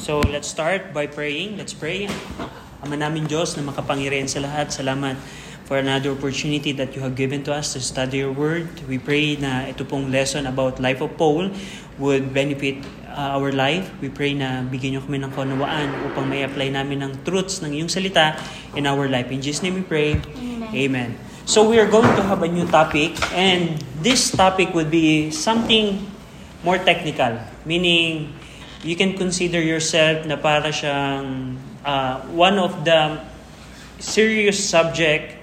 So let's start by praying. Let's pray. Ama namin Diyos na makapangyarihan sa lahat, salamat for another opportunity that you have given to us to study your word. We pray na ito pong lesson about life of Paul would benefit uh, our life. We pray na bigyan niyo kami ng kaunawaan upang may apply namin ng truths ng iyong salita in our life. In Jesus' name we pray. Amen. Amen. So we are going to have a new topic and this topic would be something more technical. Meaning, you can consider yourself na para siyang uh, one of the serious subject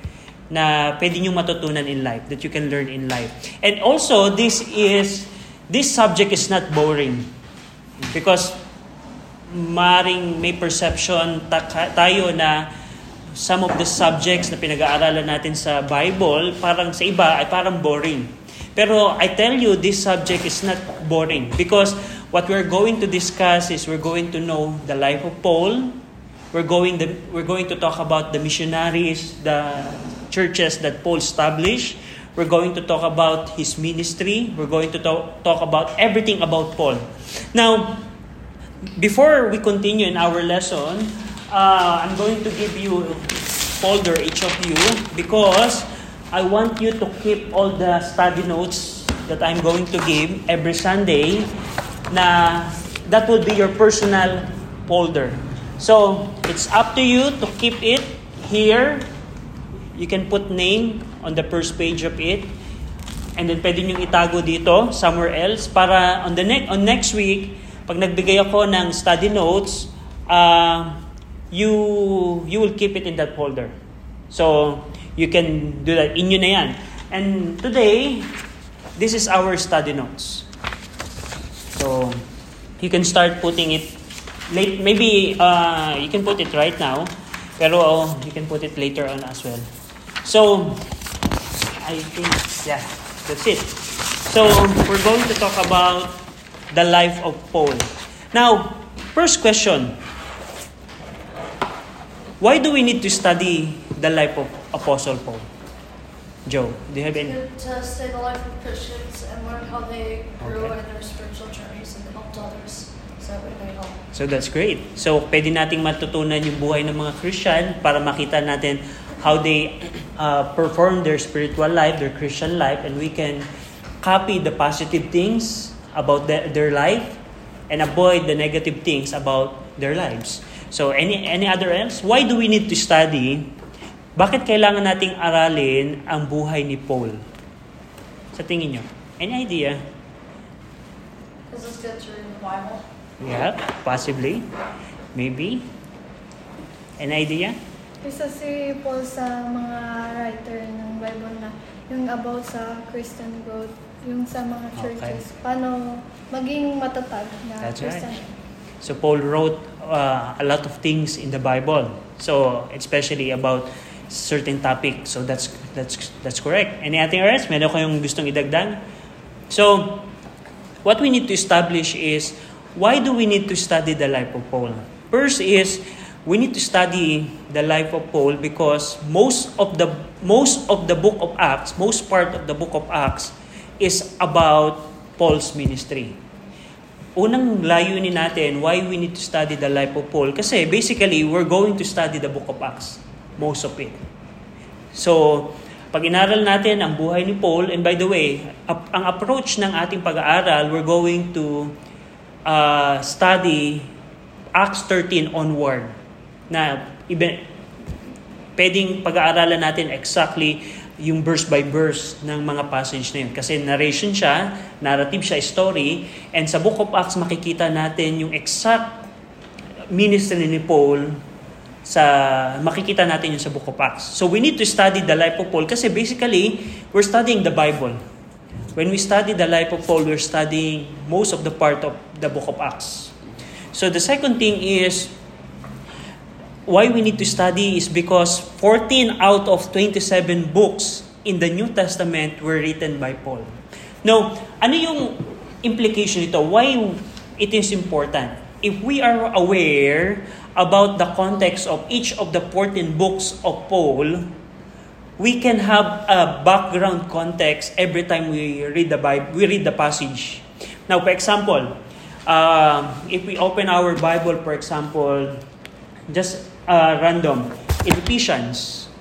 na pwede nyo matutunan in life, that you can learn in life. And also, this is, this subject is not boring. Because maring may perception ta- tayo na some of the subjects na pinag-aaralan natin sa Bible, parang sa iba ay parang boring. Pero I tell you, this subject is not boring because what we're going to discuss is we're going to know the life of Paul. We're going, the, we're going to talk about the missionaries, the churches that Paul established. We're going to talk about his ministry. We're going to talk, talk about everything about Paul. Now, before we continue in our lesson, uh, I'm going to give you folder, each of you, because I want you to keep all the study notes that I'm going to give every Sunday na that will be your personal folder. So, it's up to you to keep it here. You can put name on the first page of it. And then pwede nyo itago dito, somewhere else, para on the next on next week, pag nagbigay ako ng study notes, uh, you you will keep it in that folder. So, you can do that. Inyo na yan. And today, this is our study notes. You can start putting it late. Maybe uh, you can put it right now, pero you can put it later on as well. So, I think, yeah, that's it. So, we're going to talk about the life of Paul. Now, first question. Why do we need to study the life of Apostle Paul? Joe, do you have any? To study the life of Christians and learn how they grew Okay. in their spiritual journeys helped others. So that we may help. So that's great. So pwede nating matutunan yung buhay ng mga Christian para makita natin how they uh, perform their spiritual life, their Christian life, and we can copy the positive things about the- their life and avoid the negative things about their lives. So any any other else? Why do we need to study? Bakit kailangan nating aralin ang buhay ni Paul? Sa tingin nyo? Any idea? Because it's good to read the Bible. Yeah, possibly. Maybe. An idea? Isa si Paul sa mga writer ng Bible na yung about sa Christian growth, yung sa mga Okay. churches, paano maging matatag na That's right. Christian. So Paul wrote uh, a lot of things in the Bible. So especially about certain topic. So that's that's that's correct. Any other else? Meron kayong gustong idagdag? So what we need to establish is why do we need to study the life of Paul? First is we need to study the life of Paul because most of the most of the book of Acts, most part of the book of Acts is about Paul's ministry. Unang layunin natin why we need to study the life of Paul. Kasi basically we're going to study the book of Acts most of it. So pag inaral natin ang buhay ni Paul and by the way ap- ang approach ng ating pag-aaral we're going to uh, study Acts 13 onward na ibe, pwedeng pag-aaralan natin exactly yung verse by verse ng mga passage na yun. Kasi narration siya, narrative siya, story, and sa Book of Acts makikita natin yung exact ministry ni Paul sa makikita natin yun sa Book of Acts. So we need to study the life of Paul kasi basically we're studying the Bible. When we study the life of Paul, we're studying most of the part of the Book of Acts. So the second thing is why we need to study is because 14 out of 27 books in the New Testament were written by Paul. Now, ano yung implication nito? Why it is important? If we are aware about the context of each of the 14 books of Paul, we can have a background context every time we read the Bible, we read the passage. Now, for example, Uh, if we open our Bible, for example, just uh, random, in Ephesians,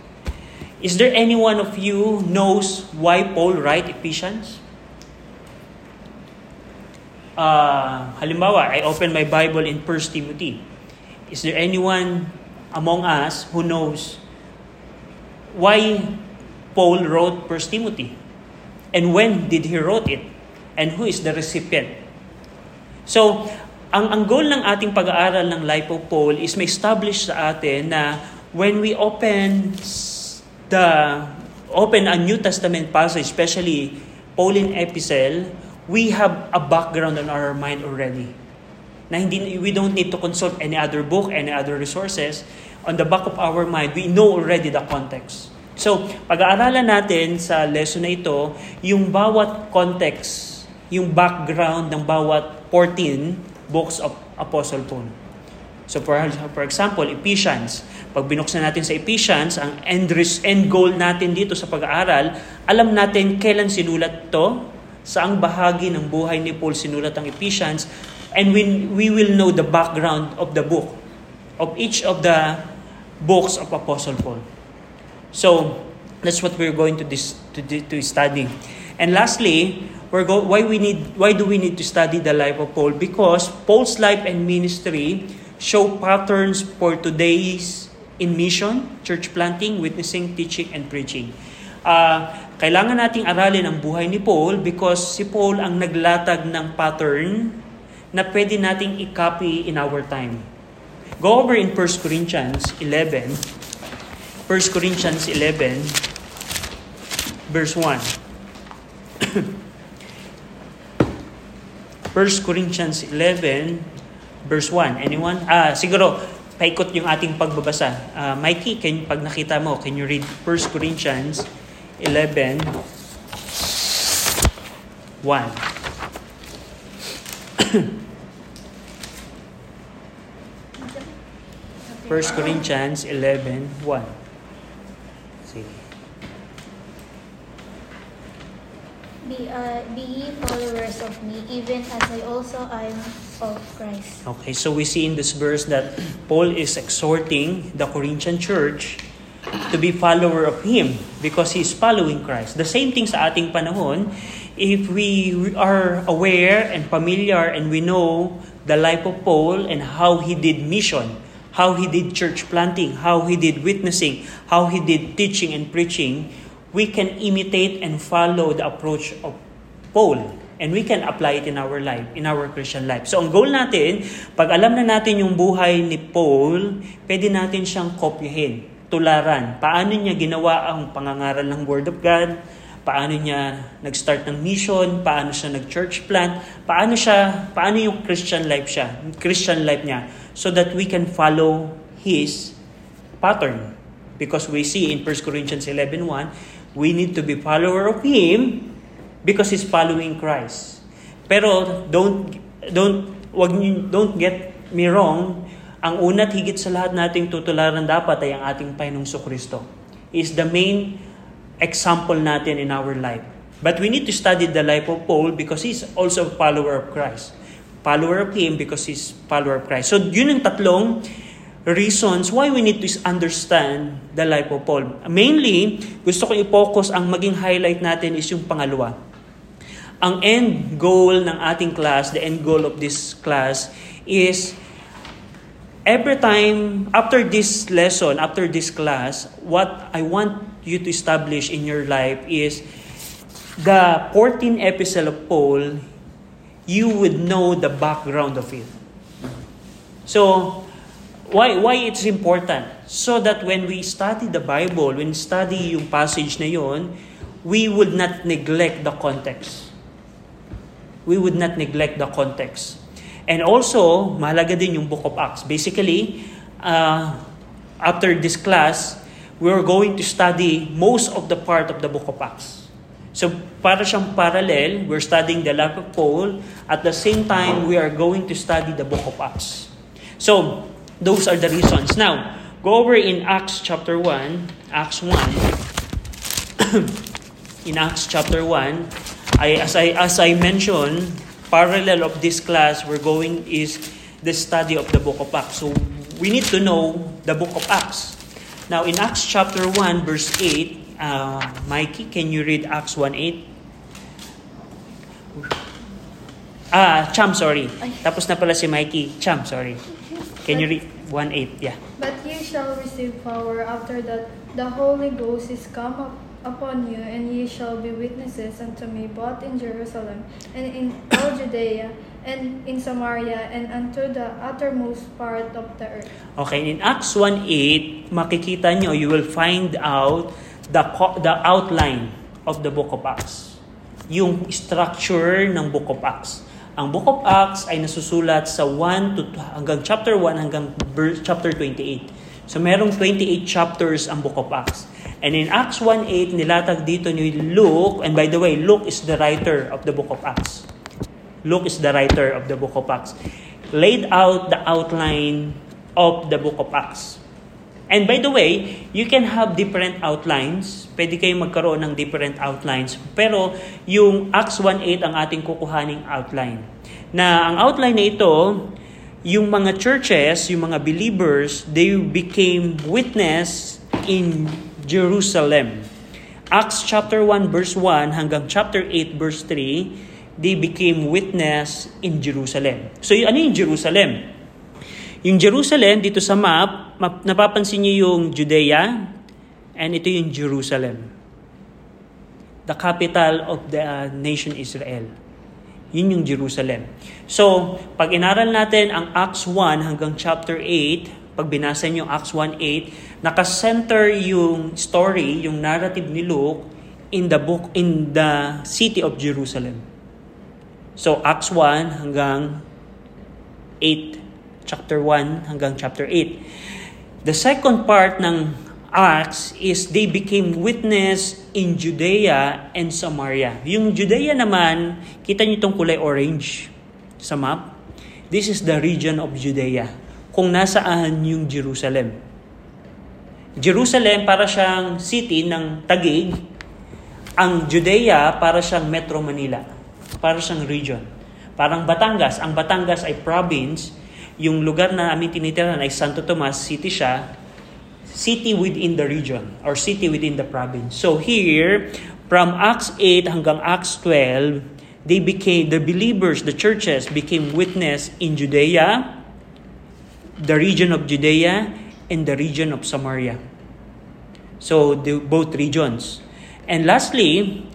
is there any one of you knows why Paul write Ephesians? Uh, halimbawa, I open my Bible in 1 Timothy. Is there anyone among us who knows why Paul wrote 1 Timothy? And when did he wrote it? And who is the recipient? So, ang, ang goal ng ating pag-aaral ng life of Paul is may establish sa atin na when we open the open a New Testament passage, especially Pauline epistle, we have a background in our mind already. Na hindi we don't need to consult any other book, any other resources. On the back of our mind, we know already the context. So, pag-aaralan natin sa lesson na ito, yung bawat context, yung background ng bawat 14 books of Apostle Paul. So for, for example, Ephesians. Pag binuksan natin sa Ephesians, ang end, end goal natin dito sa pag-aaral, alam natin kailan sinulat to, saang bahagi ng buhay ni Paul sinulat ang Ephesians, and we, we will know the background of the book, of each of the books of Apostle Paul. So, that's what we're going to, dis, to, to study. And lastly, we're go, why we need why do we need to study the life of Paul? Because Paul's life and ministry show patterns for today's in mission, church planting, witnessing, teaching, and preaching. Uh, kailangan nating aralin ang buhay ni Paul because si Paul ang naglatag ng pattern na pwede nating i-copy in our time. Go over in 1 Corinthians 11. 1 Corinthians 11, verse 1. 1 Corinthians 11, verse 1. Anyone? Ah, siguro, paikot yung ating pagbabasa. Uh, Mikey, can, pag nakita mo, can you read 1 Corinthians 11, 1. First Corinthians 11, 1. Be, uh, be ye followers of me, even as I also am of Christ. Okay, so we see in this verse that Paul is exhorting the Corinthian church to be follower of him because he is following Christ. The same thing sa ating panahon, if we are aware and familiar and we know the life of Paul and how he did mission, how he did church planting, how he did witnessing, how he did teaching and preaching, we can imitate and follow the approach of Paul. And we can apply it in our life, in our Christian life. So ang goal natin, pag alam na natin yung buhay ni Paul, pwede natin siyang kopyahin, tularan. Paano niya ginawa ang pangangaral ng Word of God, paano niya nag-start ng mission, paano siya nag-church plant, paano siya, paano yung Christian life siya, Christian life niya, so that we can follow his pattern. Because we see in 1 Corinthians 11.1, We need to be follower of Him because He's following Christ. Pero don't don't wag don't get me wrong, ang una't higit sa lahat nating tutularan dapat ay ang ating Panginoong Kristo. Is the main example natin in our life. But we need to study the life of Paul because he's also a follower of Christ. Follower of him because he's follower of Christ. So yun ang tatlong reasons why we need to understand the life of Paul. Mainly, gusto ko i-focus ang maging highlight natin is yung pangalawa. Ang end goal ng ating class, the end goal of this class is every time after this lesson, after this class, what I want you to establish in your life is the 14 epistle of Paul, you would know the background of it. So, Why, why it's important? So that when we study the Bible, when study yung passage na yon, we would not neglect the context. We would not neglect the context. And also, mahalaga din yung Book of Acts. Basically, uh, after this class, we're going to study most of the part of the Book of Acts. So, para siyang parallel, we're studying the life of Paul. At the same time, we are going to study the Book of Acts. So, Those are the reasons. Now, go over in Acts chapter 1, Acts 1. in Acts chapter 1, I, as, I, as I mentioned, parallel of this class we're going is the study of the book of Acts. So we need to know the book of Acts. Now in Acts chapter 1 verse 8, uh, Mikey, can you read Acts 1:8? Ah, Cham, sorry. Tapos na pala si Mikey. Cham, sorry. Can you read 1:8? Yeah. But ye shall receive power after that the Holy Ghost is come up upon you, and ye shall be witnesses unto me both in Jerusalem and in all Judea and in Samaria and unto the uttermost part of the earth. Okay, in Acts 1.8, makikita nyo, you will find out the, the outline of the book of Acts. Yung structure ng book of Acts. Ang book of Acts ay nasusulat sa 1 to hanggang chapter 1 hanggang verse, chapter 28. So merong 28 chapters ang book of Acts. And in Acts 1.8, nilatag dito ni Luke, and by the way, Luke is the writer of the book of Acts. Luke is the writer of the book of Acts. Laid out the outline of the book of Acts. And by the way, you can have different outlines. Pwede kayong magkaroon ng different outlines. Pero yung Acts 1.8 ang ating kukuhaning outline. Na ang outline na ito, yung mga churches, yung mga believers, they became witness in Jerusalem. Acts chapter 1 verse 1 hanggang chapter 8 verse 3, they became witness in Jerusalem. So ano yung Jerusalem? Yung Jerusalem dito sa map, map napapansin niyo yung Judea and ito yung Jerusalem. The capital of the uh, nation Israel. Yun yung Jerusalem. So, pag inaral natin ang Acts 1 hanggang chapter 8, pag binasa niyo Acts 1:8, naka-center yung story, yung narrative ni Luke in the book in the city of Jerusalem. So Acts 1 hanggang 8 chapter 1 hanggang chapter 8. The second part ng Acts is they became witness in Judea and Samaria. Yung Judea naman, kita niyo itong kulay orange sa map. This is the region of Judea. Kung nasaan yung Jerusalem. Jerusalem para siyang city ng Tagig. Ang Judea para siyang Metro Manila. Para siyang region. Parang Batangas. Ang Batangas ay province. Yung lugar na namin tinitirahan ay Santo Tomas, city siya. City within the region or city within the province. So here, from Acts 8 hanggang Acts 12, they became, the believers, the churches became witness in Judea, the region of Judea, and the region of Samaria. So, the, both regions. And lastly,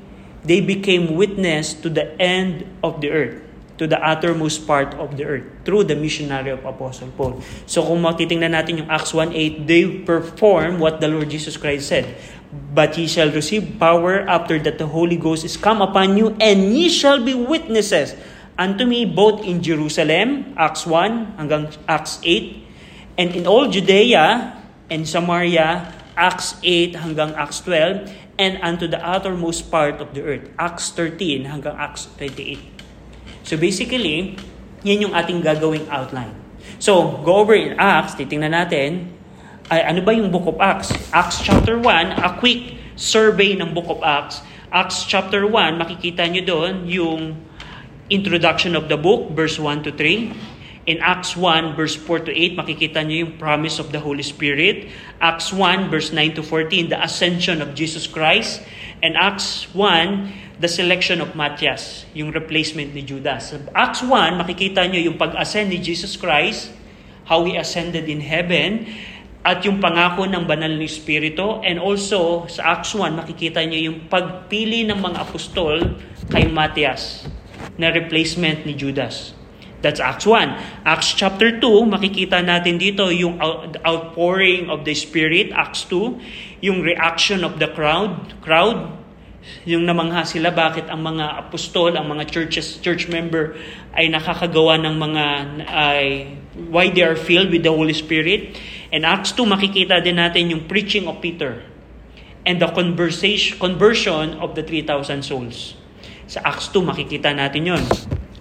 they became witness to the end of the earth, to the uttermost part of the earth, through the missionary of Apostle Paul. So, kung matitingnan natin yung Acts 1.8, they perform what the Lord Jesus Christ said. But ye shall receive power after that the Holy Ghost is come upon you, and ye shall be witnesses unto me both in Jerusalem, Acts 1 hanggang Acts 8, and in all Judea and Samaria, Acts 8 hanggang Acts 12, and unto the uttermost part of the earth, Acts 13 hanggang Acts 28. So basically, yan yung ating gagawing outline. So, go over in Acts, titingnan natin, ay ano ba yung Book of Acts? Acts chapter 1, a quick survey ng Book of Acts. Acts chapter 1, makikita nyo doon yung introduction of the book, verse 1 to 3. In Acts 1, verse 4 to 8, makikita nyo yung promise of the Holy Spirit. Acts 1, verse 9 to 14, the ascension of Jesus Christ. And Acts 1, the selection of Matthias, yung replacement ni Judas. Sa Acts 1, makikita nyo yung pag-ascend ni Jesus Christ, how He ascended in heaven, at yung pangako ng banal ni Espiritu. And also, sa Acts 1, makikita nyo yung pagpili ng mga apostol kay Matthias na replacement ni Judas. That's Acts 1. Acts chapter 2, makikita natin dito yung out- outpouring of the Spirit, Acts 2, yung reaction of the crowd, crowd, yung namangha sila bakit ang mga apostol, ang mga churches, church member ay nakakagawa ng mga ay why they are filled with the Holy Spirit. And Acts 2 makikita din natin yung preaching of Peter and the conversation conversion of the 3,000 souls. Sa Acts 2 makikita natin 'yon.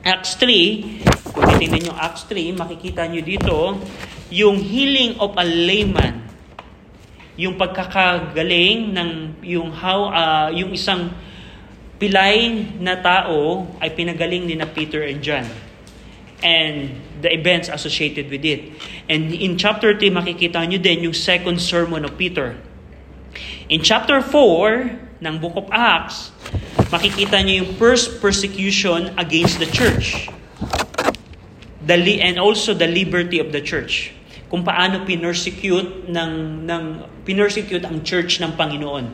Acts 3, kung titingnan yung Acts 3, makikita nyo dito yung healing of a layman. Yung pagkakagaling ng yung how uh, yung isang pilay na tao ay pinagaling ni na Peter and John. And the events associated with it. And in chapter 3, makikita nyo din yung second sermon of Peter. In chapter 4 ng Book of Acts, makikita nyo yung first persecution against the church. The li- and also the liberty of the church. Kung paano pinersecute ng, ng pinersecute ang church ng Panginoon.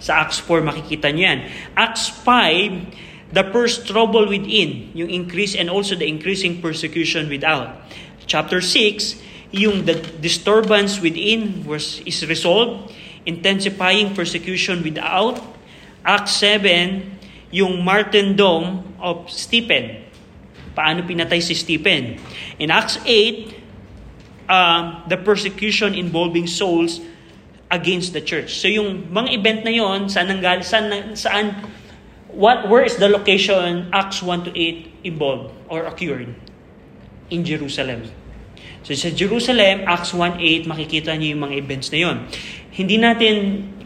Sa Acts 4 makikita nyo yan. Acts 5, the first trouble within, yung increase and also the increasing persecution without. Chapter 6, yung the disturbance within was is resolved, intensifying persecution without. Acts 7, yung martyrdom of Stephen. Paano pinatay si Stephen? In Acts 8, um, the persecution involving souls against the church. So yung mga event na yon, saan nanggal, saan, saan, what, where is the location Acts 1 to 8 involved or occurred? In Jerusalem. So sa Jerusalem, Acts 1.8, makikita niyo yung mga events na yon. Hindi natin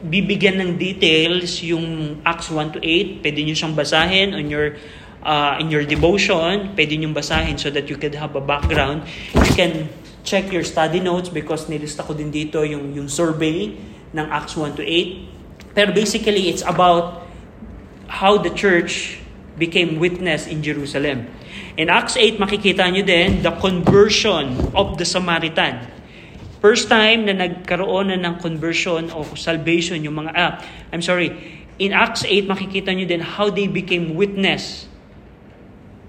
bibigyan ng details yung Acts 1 to 8. Pwede niyo siyang basahin on your uh, in your devotion. Pwede niyo basahin so that you could have a background. You can check your study notes because nilista ko din dito yung, yung survey ng Acts 1 to 8. Pero basically, it's about how the church became witness in Jerusalem. In Acts 8, makikita nyo din the conversion of the Samaritan. First time na nagkaroon na ng conversion o salvation yung mga, ah, I'm sorry, in Acts 8, makikita nyo din how they became witness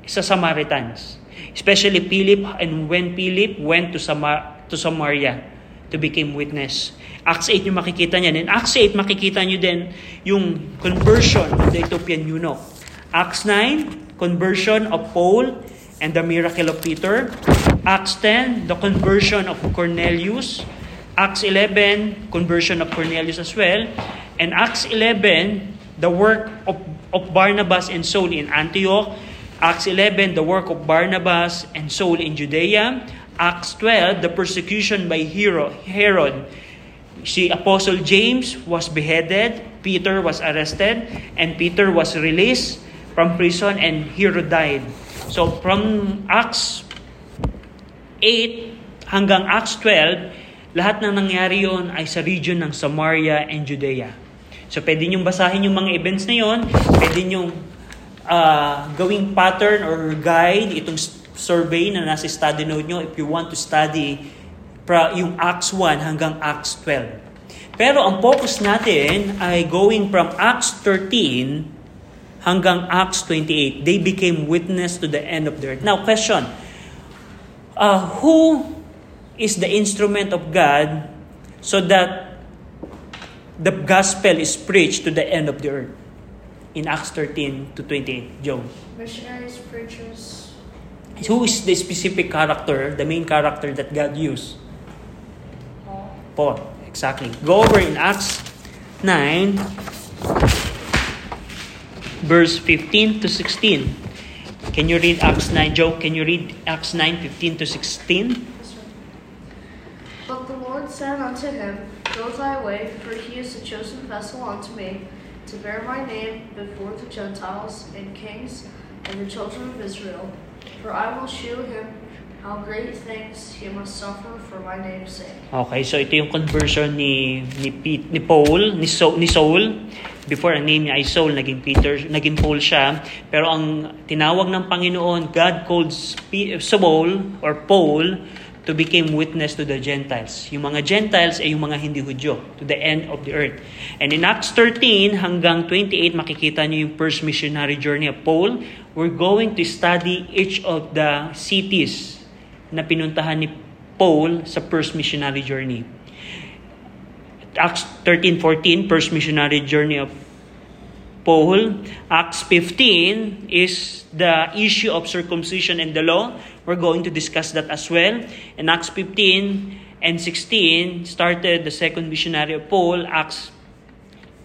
sa Samaritans. Especially Philip and when Philip went to, Samar- to Samaria to become witness. Acts 8 yung makikita niyan. In Acts 8, makikita nyo din yung conversion of the Ethiopian eunuch. Acts 9, conversion of Paul and the miracle of Peter. Acts 10, the conversion of Cornelius. Acts 11, conversion of Cornelius as well. And Acts 11, the work of, of Barnabas and Saul in Antioch. Acts 11, the work of Barnabas and Saul in Judea. Acts 12, the persecution by Herod. Si Apostle James was beheaded, Peter was arrested, and Peter was released from prison and Herod died. So from Acts 8 hanggang Acts 12, lahat ng nangyari yon ay sa region ng Samaria and Judea. So pwede niyong basahin yung mga events na yon, pwede niyong uh, gawing pattern or guide itong survey na nasa study note nyo if you want to study pra, yung Acts 1 hanggang Acts 12. Pero ang focus natin ay going from Acts 13 hanggang Acts 28. They became witness to the end of the earth. Now, question. Uh, who is the instrument of God so that the gospel is preached to the end of the earth? In Acts 13 to 28. Joe. Missionaries, preachers, Who is the specific character, the main character that God used? Paul. Paul. Exactly. Go over in Acts 9, verse 15 to 16. Can you read Acts 9, Joe? Can you read Acts 9, 15 to 16? But the Lord said unto him, Go thy way, for he is a chosen vessel unto me, to bear my name before the Gentiles and kings and the children of Israel. For I will shew him how great things he must suffer for my name's sake. Okay, so ito yung conversion ni ni Pete, ni Paul, ni Saul, ni Saul. Before ang name niya ay Saul, naging Peter, naging Paul siya. Pero ang tinawag ng Panginoon, God called Saul or Paul to become witness to the Gentiles. Yung mga Gentiles ay yung mga hindi Hudyo, to the end of the earth. And in Acts 13 hanggang 28, makikita niyo yung first missionary journey of Paul. We're going to study each of the cities na pinuntahan ni Paul sa first missionary journey. Acts 13:14, first missionary journey of Paul. Acts 15 is the issue of circumcision and the law. We're going to discuss that as well. And Acts 15 and 16 started the second missionary of Paul. Acts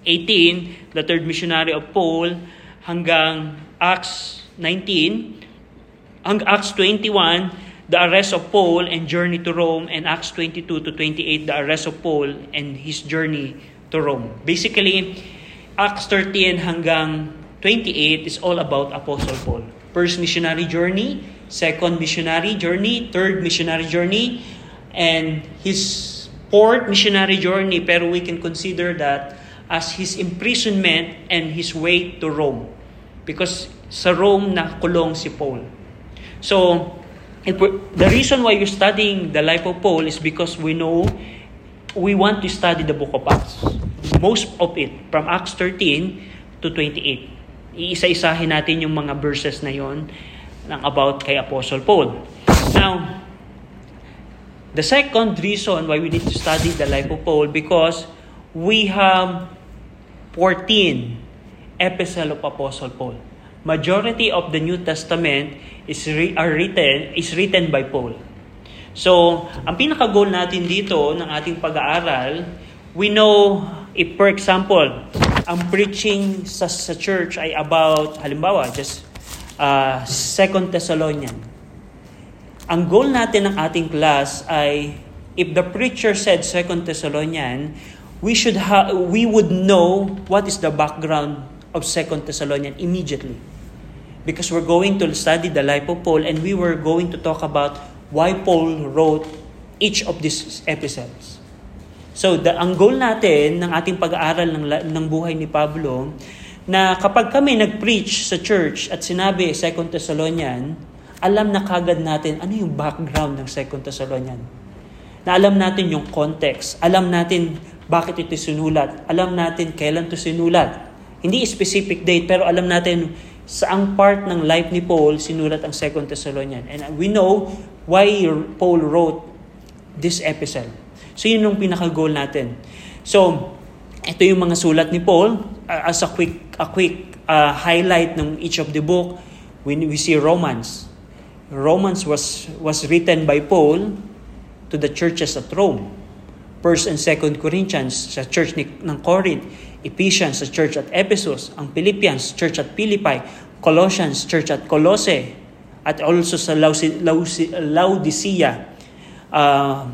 18, the third missionary of Paul, hanggang Acts 19, hanggang Acts 21, the arrest of Paul and journey to Rome, and Acts 22 to 28, the arrest of Paul and his journey to Rome. Basically, Acts 13 hanggang 28 is all about Apostle Paul. First missionary journey, second missionary journey, third missionary journey, and his fourth missionary journey, pero we can consider that as his imprisonment and his way to Rome. Because sa Rome na kulong si Paul. So, we're- the reason why we're studying the life of Paul is because we know we want to study the book of Acts. Most of it, from Acts 13 to 28. Iisa-isahin natin yung mga verses na yon ng about kay Apostle Paul. Now, the second reason why we need to study the life of Paul because we have 14 epistle of Apostle Paul. Majority of the New Testament is re- are written is written by Paul. So, ang pinaka-goal natin dito ng ating pag-aaral, we know if for example, ang preaching sa, sa church ay about halimbawa just uh, Second Thessalonian. Ang goal natin ng ating class ay if the preacher said Second Thessalonian, we should ha- we would know what is the background of Second Thessalonian immediately. Because we're going to study the life of Paul and we were going to talk about why Paul wrote each of these epistles. So, the, ang goal natin ng ating pag-aaral ng, ng buhay ni Pablo, na kapag kami nag-preach sa church at sinabi 2 Thessalonian, alam na kagad natin ano yung background ng 2 Thessalonian. Na alam natin yung context, alam natin bakit ito sinulat, alam natin kailan ito sinulat. Hindi specific date, pero alam natin saang part ng life ni Paul sinulat ang 2 Thessalonian. And we know why Paul wrote this epistle. So yun yung pinaka-goal natin. So, ito yung mga sulat ni Paul uh, as a quick a quick uh, highlight ng each of the book. When we see Romans. Romans was was written by Paul to the churches at Rome. First and Second Corinthians sa church ni, ng Corinth, Ephesians sa church at Ephesus, ang Philippians church at Philippi, Colossians church at Colossae, at also sa Laodice- Laodice- Laodicea, uh,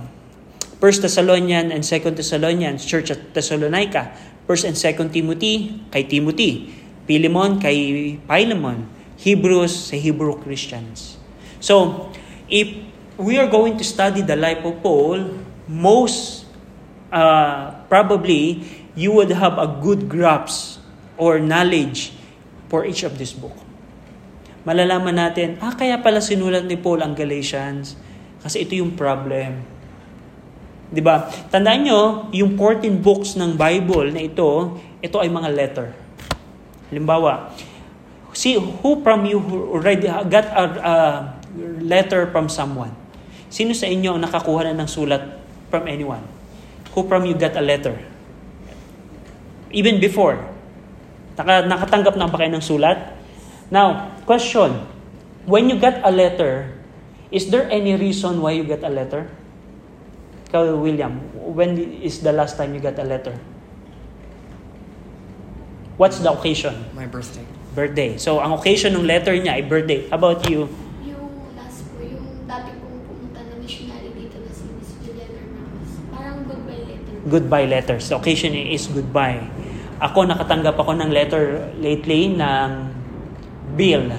1 Thessalonian and 2 Thessalonians, Church at Thessalonica, 1 and 2 Timothy, kay Timothy, Philemon, kay Philemon, Hebrews, sa Hebrew Christians. So, if we are going to study the life of Paul, most uh, probably you would have a good grasp or knowledge for each of this book. Malalaman natin, ah, kaya pala sinulat ni Paul ang Galatians kasi ito yung problem. 'Di ba? Tandaan nyo, yung 14 books ng Bible na ito, ito ay mga letter. Halimbawa, see who from you who already got a, a letter from someone? Sino sa inyo ang nakakuha na ng sulat from anyone? Who from you got a letter? Even before. Naka, nakatanggap na ba kayo ng sulat? Now, question. When you got a letter, is there any reason why you get a letter? Ikaw, William, when is the last time you got a letter? What's the occasion? My birthday. Birthday. So, ang occasion ng letter niya ay birthday. How about you? Yung last po, yung dati pong pumunta na missionary dito na si Miss Juliana Ramos. Parang goodbye letter. Goodbye letters. The occasion is goodbye. Ako, nakatanggap ako ng letter lately ng bill.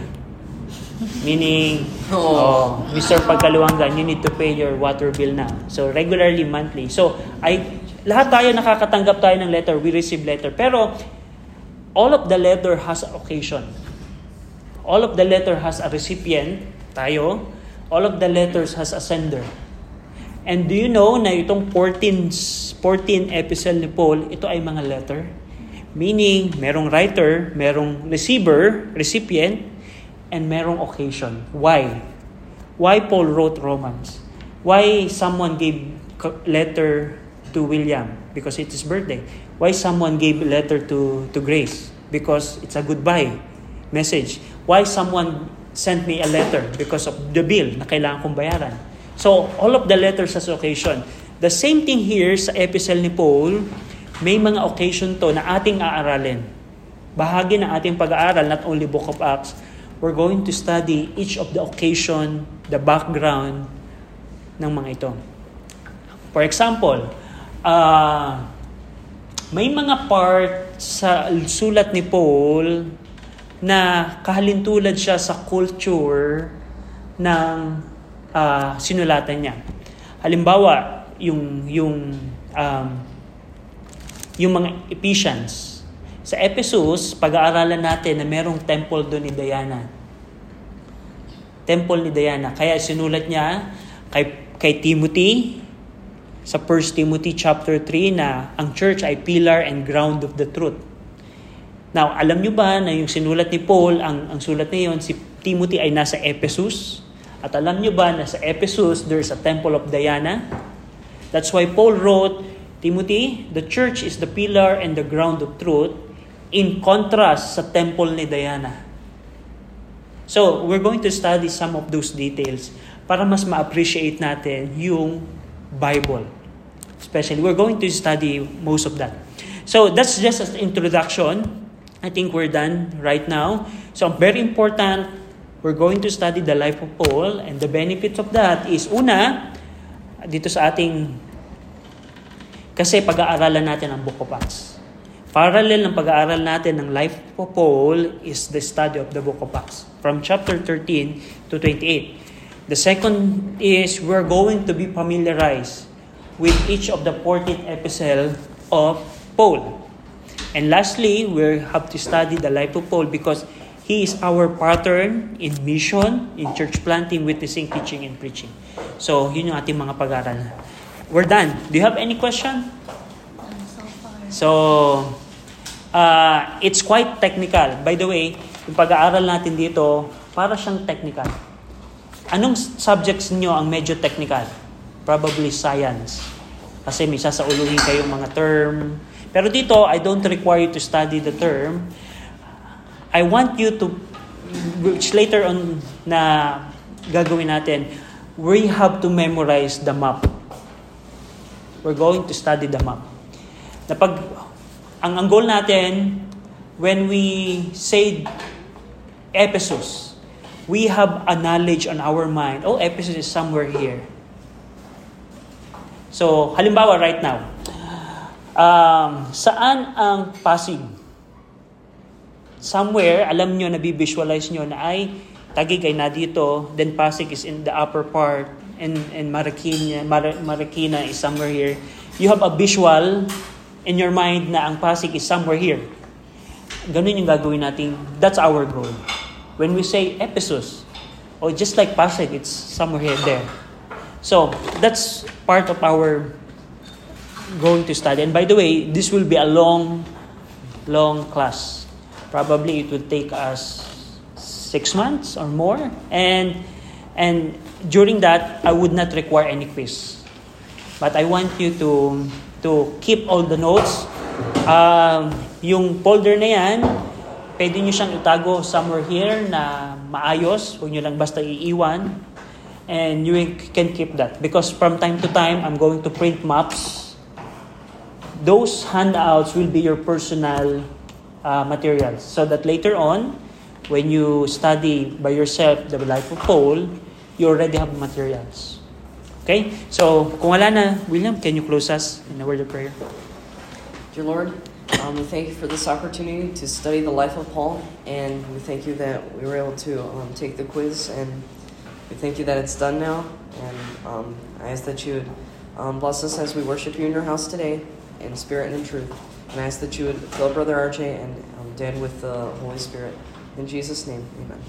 Meaning, oh, Mr. Pagkaluwangan, you need to pay your water bill now. So, regularly, monthly. So, I, lahat tayo nakakatanggap tayo ng letter. We receive letter. Pero, all of the letter has occasion. All of the letter has a recipient, tayo. All of the letters has a sender. And do you know na itong 14, 14 epistle ni Paul, ito ay mga letter? Meaning, merong writer, merong receiver, recipient, and merong occasion. Why? Why Paul wrote Romans? Why someone gave letter to William? Because it's his birthday. Why someone gave letter to, to Grace? Because it's a goodbye message. Why someone sent me a letter? Because of the bill na kailangan kong bayaran. So, all of the letters has occasion. The same thing here sa epistle ni Paul, may mga occasion to na ating aaralin. Bahagi ng ating pag-aaral, not only Book of Acts, we're going to study each of the occasion, the background ng mga ito. For example, uh, may mga part sa sulat ni Paul na kahalintulad siya sa culture ng ah, sinulatan niya. Halimbawa, yung yung um, yung mga Ephesians. Sa Ephesus, pag-aaralan natin na merong temple doon ni Diana. Temple ni Diana. Kaya sinulat niya kay, kay Timothy sa 1 Timothy chapter 3 na ang church ay pillar and ground of the truth. Now, alam nyo ba na yung sinulat ni Paul, ang, ang sulat na yun, si Timothy ay nasa Ephesus? At alam nyo ba na sa Ephesus, there's a temple of Diana? That's why Paul wrote, Timothy, the church is the pillar and the ground of truth in contrast sa temple ni Diana. So, we're going to study some of those details para mas ma-appreciate natin yung Bible. Especially, we're going to study most of that. So, that's just an introduction. I think we're done right now. So, very important, we're going to study the life of Paul and the benefits of that is una, dito sa ating kasi pag-aaralan natin ang Book of Acts. Parallel ng pag-aaral natin ng life of Paul is the study of the Book of Acts from chapter 13 to 28. The second is we're going to be familiarized with each of the 14 epistle of Paul. And lastly, we have to study the life of Paul because he is our pattern in mission, in church planting, witnessing, teaching, and preaching. So, yun yung ating mga pag-aaral. We're done. Do you have any question? So uh, it's quite technical. By the way, yung pag-aaral natin dito, para siyang technical. Anong subjects niyo ang medyo technical? Probably science. Kasi may sasauluhin kayong mga term. Pero dito, I don't require you to study the term. I want you to, which later on na gagawin natin, we have to memorize the map. We're going to study the map. Na pag, ang, ang goal natin, when we say Ephesus, we have a knowledge on our mind. Oh, Ephesus is somewhere here. So, halimbawa right now, um, saan ang Pasig? Somewhere, alam nyo, nabivisualize nyo na ay Tagig ay na dito, then Pasig is in the upper part, and, and Marikina, Mar- Marikina is somewhere here. You have a visual in your mind na ang Pasig is somewhere here. Ganun yung gagawin natin. That's our goal. When we say Ephesus, or just like Pasig, it's somewhere here, there. So, that's part of our going to study. And by the way, this will be a long, long class. Probably it will take us six months or more. And, and during that, I would not require any quiz. But I want you to, to keep all the notes. Um, yung folder na yan, pwede nyo siyang itago somewhere here na maayos. Huwag nyo lang basta iiwan. And you can keep that. Because from time to time, I'm going to print maps. Those handouts will be your personal uh, materials. So that later on, when you study by yourself the life of Paul, you already have materials. Okay? So, kung wala na, William, can you close us in a word of prayer? Dear Lord, um, we thank you for this opportunity to study the life of Paul, and we thank you that we were able to um, take the quiz, and we thank you that it's done now. And um, I ask that you would um, bless us as we worship you in your house today, in spirit and in truth. And I ask that you would fill Brother RJ and um, Dad with the Holy Spirit. In Jesus' name, amen.